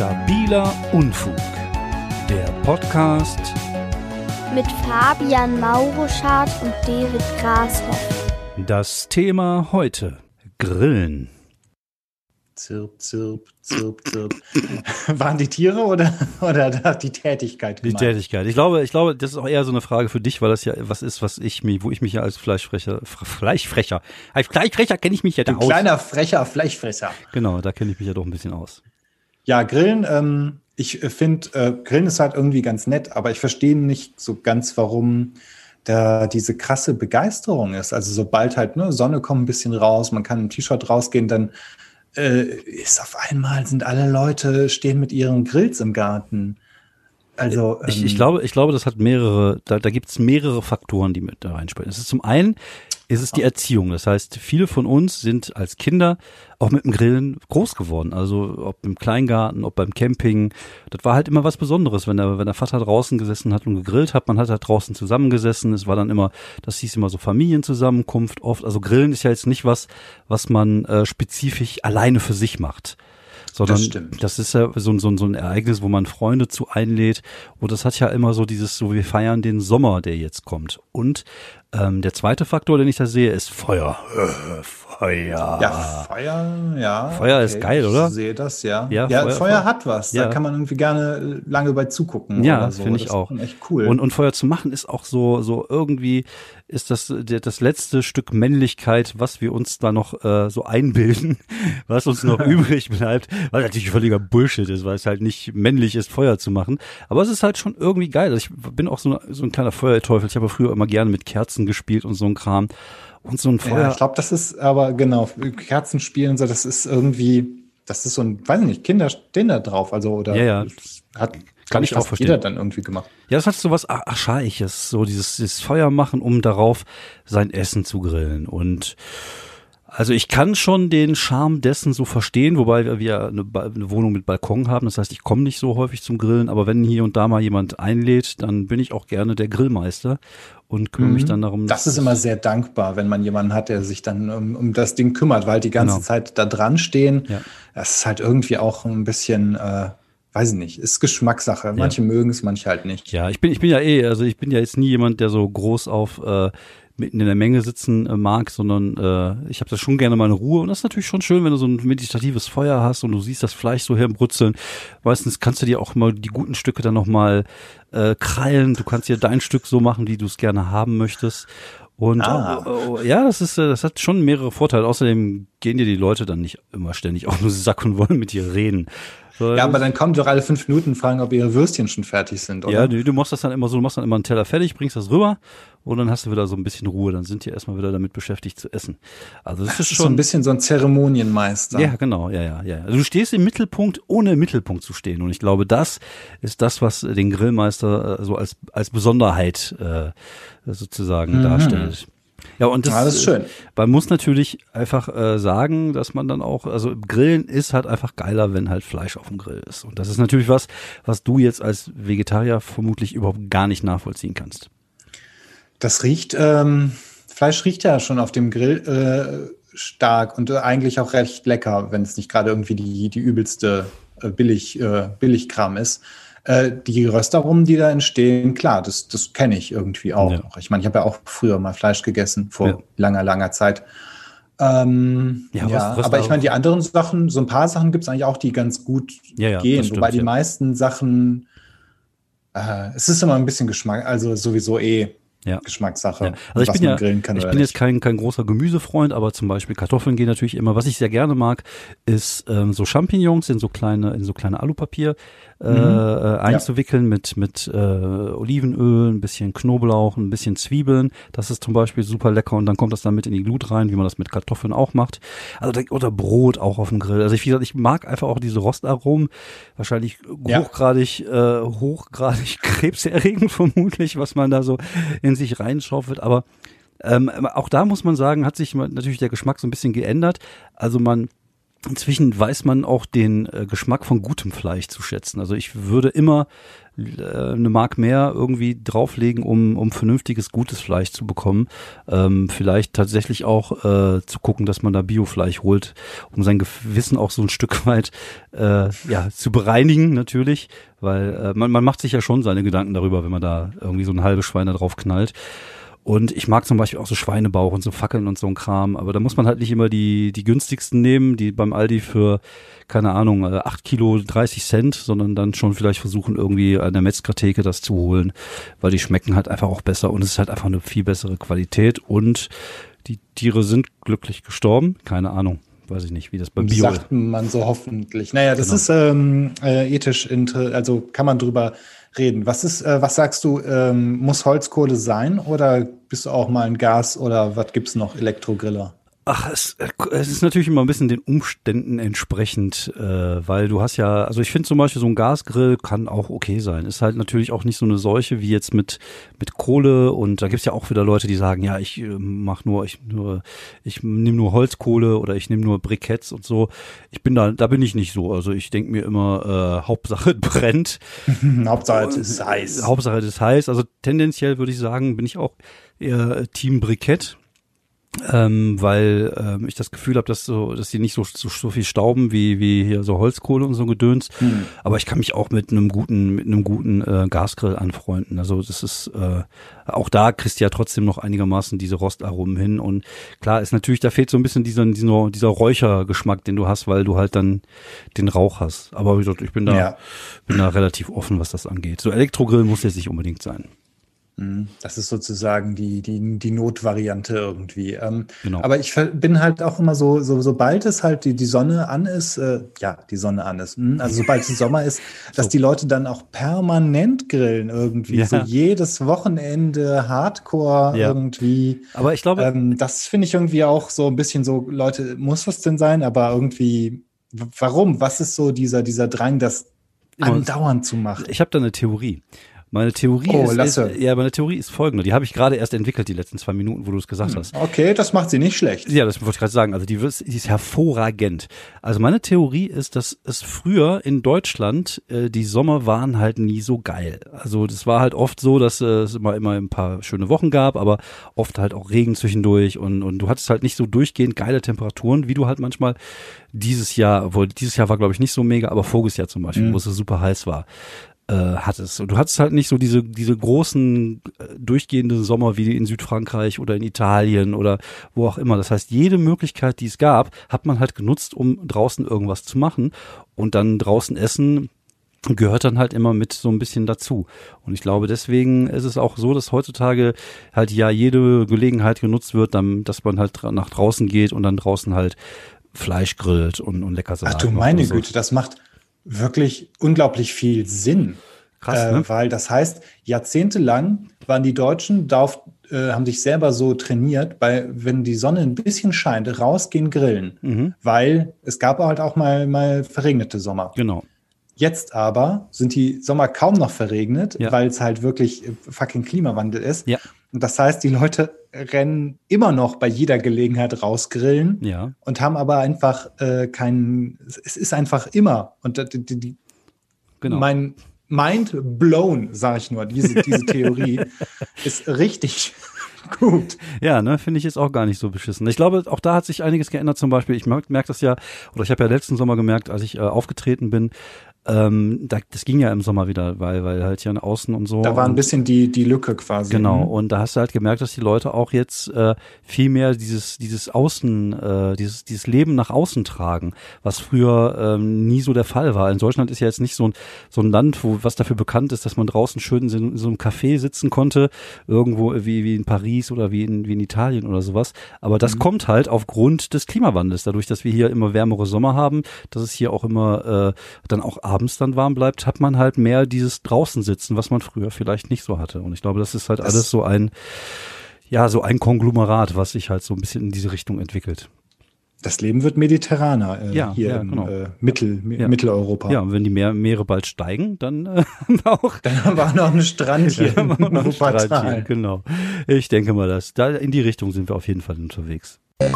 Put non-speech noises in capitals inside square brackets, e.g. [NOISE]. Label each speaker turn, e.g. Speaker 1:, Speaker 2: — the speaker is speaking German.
Speaker 1: Stabiler Unfug. Der Podcast
Speaker 2: mit Fabian Mauruschardt und David Grashoff.
Speaker 1: Das Thema heute: Grillen.
Speaker 3: Zirp, zirp, zirp, zirp. [LAUGHS] Waren die Tiere oder, oder die Tätigkeit?
Speaker 1: Die Tätigkeit. Ich glaube, ich glaube, das ist auch eher so eine Frage für dich, weil das ja was ist, was ich mich, wo ich mich ja als Fleischfrecher, Fleischfrecher, als Fleischfrecher kenne ich mich ja
Speaker 3: da aus. Kleiner frecher Fleischfresser.
Speaker 1: Genau, da kenne ich mich ja doch ein bisschen aus.
Speaker 3: Ja, Grillen, ähm, ich äh, finde, äh, Grillen ist halt irgendwie ganz nett, aber ich verstehe nicht so ganz, warum da diese krasse Begeisterung ist. Also sobald halt ne, Sonne kommt ein bisschen raus, man kann im T-Shirt rausgehen, dann äh, ist auf einmal sind alle Leute stehen mit ihren Grills im Garten. Also,
Speaker 1: ähm, ich, ich, ähm, glaube, ich glaube, das hat mehrere, da, da gibt es mehrere Faktoren, die mit da reinspielen. Es ist zum einen ist es die Erziehung. Das heißt, viele von uns sind als Kinder auch mit dem Grillen groß geworden. Also ob im Kleingarten, ob beim Camping. Das war halt immer was Besonderes, wenn der, wenn der Vater draußen gesessen hat und gegrillt hat. Man hat halt draußen zusammengesessen. Es war dann immer, das hieß immer so Familienzusammenkunft oft. Also Grillen ist ja jetzt nicht was, was man äh, spezifisch alleine für sich macht sondern das, das, ist ja so, so, so ein Ereignis, wo man Freunde zu einlädt. Und das hat ja immer so dieses, so wir feiern den Sommer, der jetzt kommt. Und ähm, der zweite Faktor, den ich da sehe, ist Feuer. Äh, [LAUGHS] Feuer.
Speaker 3: Ja, Feuer, ja.
Speaker 1: Feuer okay. ist geil, oder?
Speaker 3: Ich sehe das, ja. Ja, ja Feuer, Feuer, hat was. Ja. Da kann man irgendwie gerne lange bei zugucken.
Speaker 1: Ja, so. finde ich auch.
Speaker 3: Echt cool.
Speaker 1: Und, und Feuer zu machen ist auch so, so irgendwie ist das das letzte Stück Männlichkeit, was wir uns da noch äh, so einbilden, [LAUGHS] was uns noch [LAUGHS] übrig bleibt, weil natürlich völliger Bullshit ist, weil es halt nicht männlich ist, Feuer zu machen. Aber es ist halt schon irgendwie geil. Also ich bin auch so, so ein kleiner Feuerteufel. Ich habe früher immer gerne mit Kerzen gespielt und so ein Kram. Und so ein Feuer.
Speaker 3: Ja, ich glaube, das ist aber genau, Kerzen spielen, so, das ist irgendwie, das ist so ein, weiß nicht, Kinder stehen da drauf, also oder
Speaker 1: ja, ja.
Speaker 3: hat kann ich auch verstehen. jeder dann irgendwie gemacht.
Speaker 1: Ja, das hat so was Archaiches, so dieses, dieses Feuer machen, um darauf sein Essen zu grillen. Und also ich kann schon den Charme dessen so verstehen, wobei wir eine, eine Wohnung mit Balkon haben. Das heißt, ich komme nicht so häufig zum Grillen, aber wenn hier und da mal jemand einlädt, dann bin ich auch gerne der Grillmeister und kümmere mhm. mich dann darum.
Speaker 3: Das ist immer sehr dankbar, wenn man jemanden hat, der sich dann um, um das Ding kümmert, weil die ganze genau. Zeit da dran stehen. Ja. Das ist halt irgendwie auch ein bisschen äh, weiß ich nicht, ist Geschmackssache. Manche ja. mögen es, manche halt nicht.
Speaker 1: Ja, ich bin, ich bin ja eh, also ich bin ja jetzt nie jemand, der so groß auf äh, mitten in der Menge sitzen äh, mag, sondern äh, ich habe das schon gerne mal in Ruhe. Und das ist natürlich schon schön, wenn du so ein meditatives Feuer hast und du siehst das Fleisch so herbrutzeln. Meistens kannst du dir auch mal die guten Stücke dann nochmal äh, krallen. Du kannst dir dein Stück so machen, wie du es gerne haben möchtest. Und ah. oh, oh, ja, das ist, äh, das hat schon mehrere Vorteile. Außerdem gehen dir die Leute dann nicht immer ständig auf den Sack und wollen mit dir reden.
Speaker 3: So, ja, aber dann kommen doch alle fünf Minuten fragen, ob ihre Würstchen schon fertig sind, oder?
Speaker 1: Ja, du, du machst das dann immer so, du machst dann immer einen Teller fertig, bringst das rüber und dann hast du wieder so ein bisschen Ruhe. Dann sind die erstmal wieder damit beschäftigt zu essen. Also das, das ist, ist schon so
Speaker 3: ein bisschen so ein Zeremonienmeister.
Speaker 1: Ja, genau, ja, ja, ja. Also du stehst im Mittelpunkt, ohne im Mittelpunkt zu stehen. Und ich glaube, das ist das, was den Grillmeister äh, so als als Besonderheit äh, sozusagen mhm. darstellt. Ja, und das, ja, das ist schön. Man muss natürlich einfach äh, sagen, dass man dann auch, also Grillen ist halt einfach geiler, wenn halt Fleisch auf dem Grill ist. Und das ist natürlich was, was du jetzt als Vegetarier vermutlich überhaupt gar nicht nachvollziehen kannst.
Speaker 3: Das riecht, ähm, Fleisch riecht ja schon auf dem Grill äh, stark und eigentlich auch recht lecker, wenn es nicht gerade irgendwie die, die übelste äh, Billig, äh, Billigkram ist. Äh, die Röstaromen, die da entstehen, klar, das, das kenne ich irgendwie auch. Ja. Ich meine, ich habe ja auch früher mal Fleisch gegessen, vor ja. langer, langer Zeit. Ähm, ja, ja aber ich meine, die anderen Sachen, so ein paar Sachen gibt es eigentlich auch, die ganz gut ja, gehen. Stimmt, wobei die meisten Sachen, äh, es ist immer ein bisschen Geschmack, also sowieso eh ja. Geschmackssache. Ja.
Speaker 1: Also ich bin ja, ich bin nicht. jetzt kein, kein großer Gemüsefreund, aber zum Beispiel Kartoffeln gehen natürlich immer. Was ich sehr gerne mag, ist ähm, so Champignons in so kleine, in so kleine Alupapier äh, mhm. äh, einzuwickeln ja. mit, mit äh, Olivenöl, ein bisschen Knoblauch, ein bisschen Zwiebeln. Das ist zum Beispiel super lecker und dann kommt das dann mit in die Glut rein, wie man das mit Kartoffeln auch macht. Also oder Brot auch auf dem Grill. Also ich, wie gesagt, ich mag einfach auch diese Rostaromen. Wahrscheinlich hochgradig, äh, hochgradig [LAUGHS] krebserregend vermutlich, was man da so in sich reinschaufelt. Aber ähm, auch da muss man sagen, hat sich natürlich der Geschmack so ein bisschen geändert. Also man inzwischen weiß man auch den äh, Geschmack von gutem Fleisch zu schätzen. Also ich würde immer äh, eine Mark mehr irgendwie drauflegen, um, um vernünftiges, gutes Fleisch zu bekommen. Ähm, vielleicht tatsächlich auch äh, zu gucken, dass man da Biofleisch holt, um sein Gewissen auch so ein Stück [LAUGHS] weit äh, ja, zu bereinigen natürlich, weil äh, man, man macht sich ja schon seine Gedanken darüber, wenn man da irgendwie so ein halbes Schwein da drauf knallt. Und ich mag zum Beispiel auch so Schweinebauch und so Fackeln und so ein Kram. Aber da muss man halt nicht immer die, die günstigsten nehmen, die beim Aldi für, keine Ahnung, 8 äh, Kilo 30 Cent, sondern dann schon vielleicht versuchen, irgendwie an der Metzgertheke das zu holen, weil die schmecken halt einfach auch besser und es ist halt einfach eine viel bessere Qualität und die Tiere sind glücklich gestorben. Keine Ahnung weiß ich nicht, wie das beim Bio
Speaker 3: Sagt man so hoffentlich. Naja, das genau. ist ähm, äh, ethisch, also kann man drüber reden. Was ist, äh, was sagst du, ähm, muss Holzkohle sein oder bist du auch mal ein Gas oder was gibt's noch, Elektrogriller?
Speaker 1: Ach, es, es ist natürlich immer ein bisschen den Umständen entsprechend, äh, weil du hast ja, also ich finde zum Beispiel so ein Gasgrill kann auch okay sein. Ist halt natürlich auch nicht so eine Seuche wie jetzt mit mit Kohle und da gibt's ja auch wieder Leute, die sagen, ja, ich äh, mach nur, ich nur, ich nehme nur Holzkohle oder ich nehme nur Briketts und so. Ich bin da, da bin ich nicht so. Also ich denke mir immer, äh, Hauptsache [LAUGHS] brennt. [LAUGHS]
Speaker 3: Hauptsache es ist heiß.
Speaker 1: Hauptsache es ist heiß. Also tendenziell würde ich sagen, bin ich auch eher Team Brikett ähm, weil ähm, ich das Gefühl habe, dass so, dass die nicht so, so, so viel stauben wie wie hier so Holzkohle und so Gedöns. Hm. Aber ich kann mich auch mit einem guten mit einem guten äh, Gasgrill anfreunden. Also das ist äh, auch da kriegst du ja trotzdem noch einigermaßen diese Rostaromen hin und klar ist natürlich da fehlt so ein bisschen dieser dieser, dieser Räuchergeschmack, den du hast, weil du halt dann den Rauch hast. Aber wie gesagt, ich bin da ja. bin da relativ offen, was das angeht. So Elektrogrill muss jetzt nicht unbedingt sein.
Speaker 3: Mhm. Das ist sozusagen die, die, die Notvariante irgendwie. Ähm, genau. Aber ich bin halt auch immer so, so sobald es halt die, die Sonne an ist, äh, ja, die Sonne an ist, mh, also sobald es Sommer ist, [LAUGHS] dass so. die Leute dann auch permanent grillen irgendwie. Ja. So jedes Wochenende Hardcore ja. irgendwie.
Speaker 1: Aber ich glaube.
Speaker 3: Ähm, das finde ich irgendwie auch so ein bisschen so, Leute, muss das denn sein? Aber irgendwie, warum? Was ist so dieser, dieser Drang, das andauernd zu machen?
Speaker 1: Ich habe da eine Theorie. Meine Theorie oh, ist, ist, ja, meine Theorie ist folgende. Die habe ich gerade erst entwickelt, die letzten zwei Minuten, wo du es gesagt hm. hast.
Speaker 3: Okay, das macht sie nicht schlecht.
Speaker 1: Ja, das wollte ich gerade sagen. Also die, die ist hervorragend. Also meine Theorie ist, dass es früher in Deutschland äh, die Sommer waren halt nie so geil. Also das war halt oft so, dass äh, es immer immer ein paar schöne Wochen gab, aber oft halt auch Regen zwischendurch und und du hattest halt nicht so durchgehend geile Temperaturen, wie du halt manchmal dieses Jahr, obwohl dieses Jahr war glaube ich nicht so mega, aber voriges Jahr zum Beispiel, mhm. wo es super heiß war äh, hattest. Und du hattest halt nicht so diese, diese großen äh, durchgehenden Sommer wie in Südfrankreich oder in Italien oder wo auch immer. Das heißt, jede Möglichkeit, die es gab, hat man halt genutzt, um draußen irgendwas zu machen und dann draußen essen gehört dann halt immer mit so ein bisschen dazu. Und ich glaube, deswegen ist es auch so, dass heutzutage halt ja jede Gelegenheit genutzt wird, dann, dass man halt nach draußen geht und dann draußen halt Fleisch grillt und, und lecker
Speaker 3: Salat Ach du meine so. Güte, das macht, wirklich unglaublich viel Sinn. Krass, äh, ne? Weil das heißt, jahrzehntelang waren die Deutschen darauf, äh, haben sich selber so trainiert, weil wenn die Sonne ein bisschen scheint, rausgehen grillen, mhm. weil es gab halt auch mal, mal verregnete Sommer.
Speaker 1: Genau.
Speaker 3: Jetzt aber sind die Sommer kaum noch verregnet, ja. weil es halt wirklich fucking Klimawandel ist. Ja. Und das heißt, die Leute rennen immer noch bei jeder Gelegenheit rausgrillen
Speaker 1: ja.
Speaker 3: und haben aber einfach äh, keinen, es ist einfach immer. Und die, die, genau. mein Mind blown, sage ich nur, diese, diese Theorie [LAUGHS] ist richtig gut.
Speaker 1: Ja, ne, finde ich jetzt auch gar nicht so beschissen. Ich glaube, auch da hat sich einiges geändert. Zum Beispiel, ich merke merk das ja, oder ich habe ja letzten Sommer gemerkt, als ich äh, aufgetreten bin, ähm, da, das ging ja im Sommer wieder, weil, weil halt ja außen und so.
Speaker 3: Da war ein bisschen die, die Lücke quasi.
Speaker 1: Genau. Und da hast du halt gemerkt, dass die Leute auch jetzt äh, viel mehr dieses, dieses Außen, äh, dieses, dieses Leben nach außen tragen, was früher ähm, nie so der Fall war. In Deutschland ist ja jetzt nicht so ein, so ein Land, wo was dafür bekannt ist, dass man draußen schön in so einem Café sitzen konnte, irgendwo wie, wie in Paris oder wie in, wie in Italien oder sowas. Aber das mhm. kommt halt aufgrund des Klimawandels, dadurch, dass wir hier immer wärmere Sommer haben, dass es hier auch immer äh, dann auch abends dann warm bleibt, hat man halt mehr dieses draußen sitzen, was man früher vielleicht nicht so hatte. Und ich glaube, das ist halt das alles so ein, ja, so ein Konglomerat, was sich halt so ein bisschen in diese Richtung entwickelt.
Speaker 3: Das Leben wird mediterraner äh, ja, hier ja, im genau. äh, Mittel, ja. Mitteleuropa.
Speaker 1: Ja, und wenn die Meer, Meere bald steigen, dann äh, [LAUGHS] haben wir auch.
Speaker 3: Dann haben wir noch einen Strand [LAUGHS] hier. Dann haben wir noch einen
Speaker 1: Strand hier, genau. Ich denke mal, dass da in die Richtung sind wir auf jeden Fall unterwegs.
Speaker 2: Tschüss.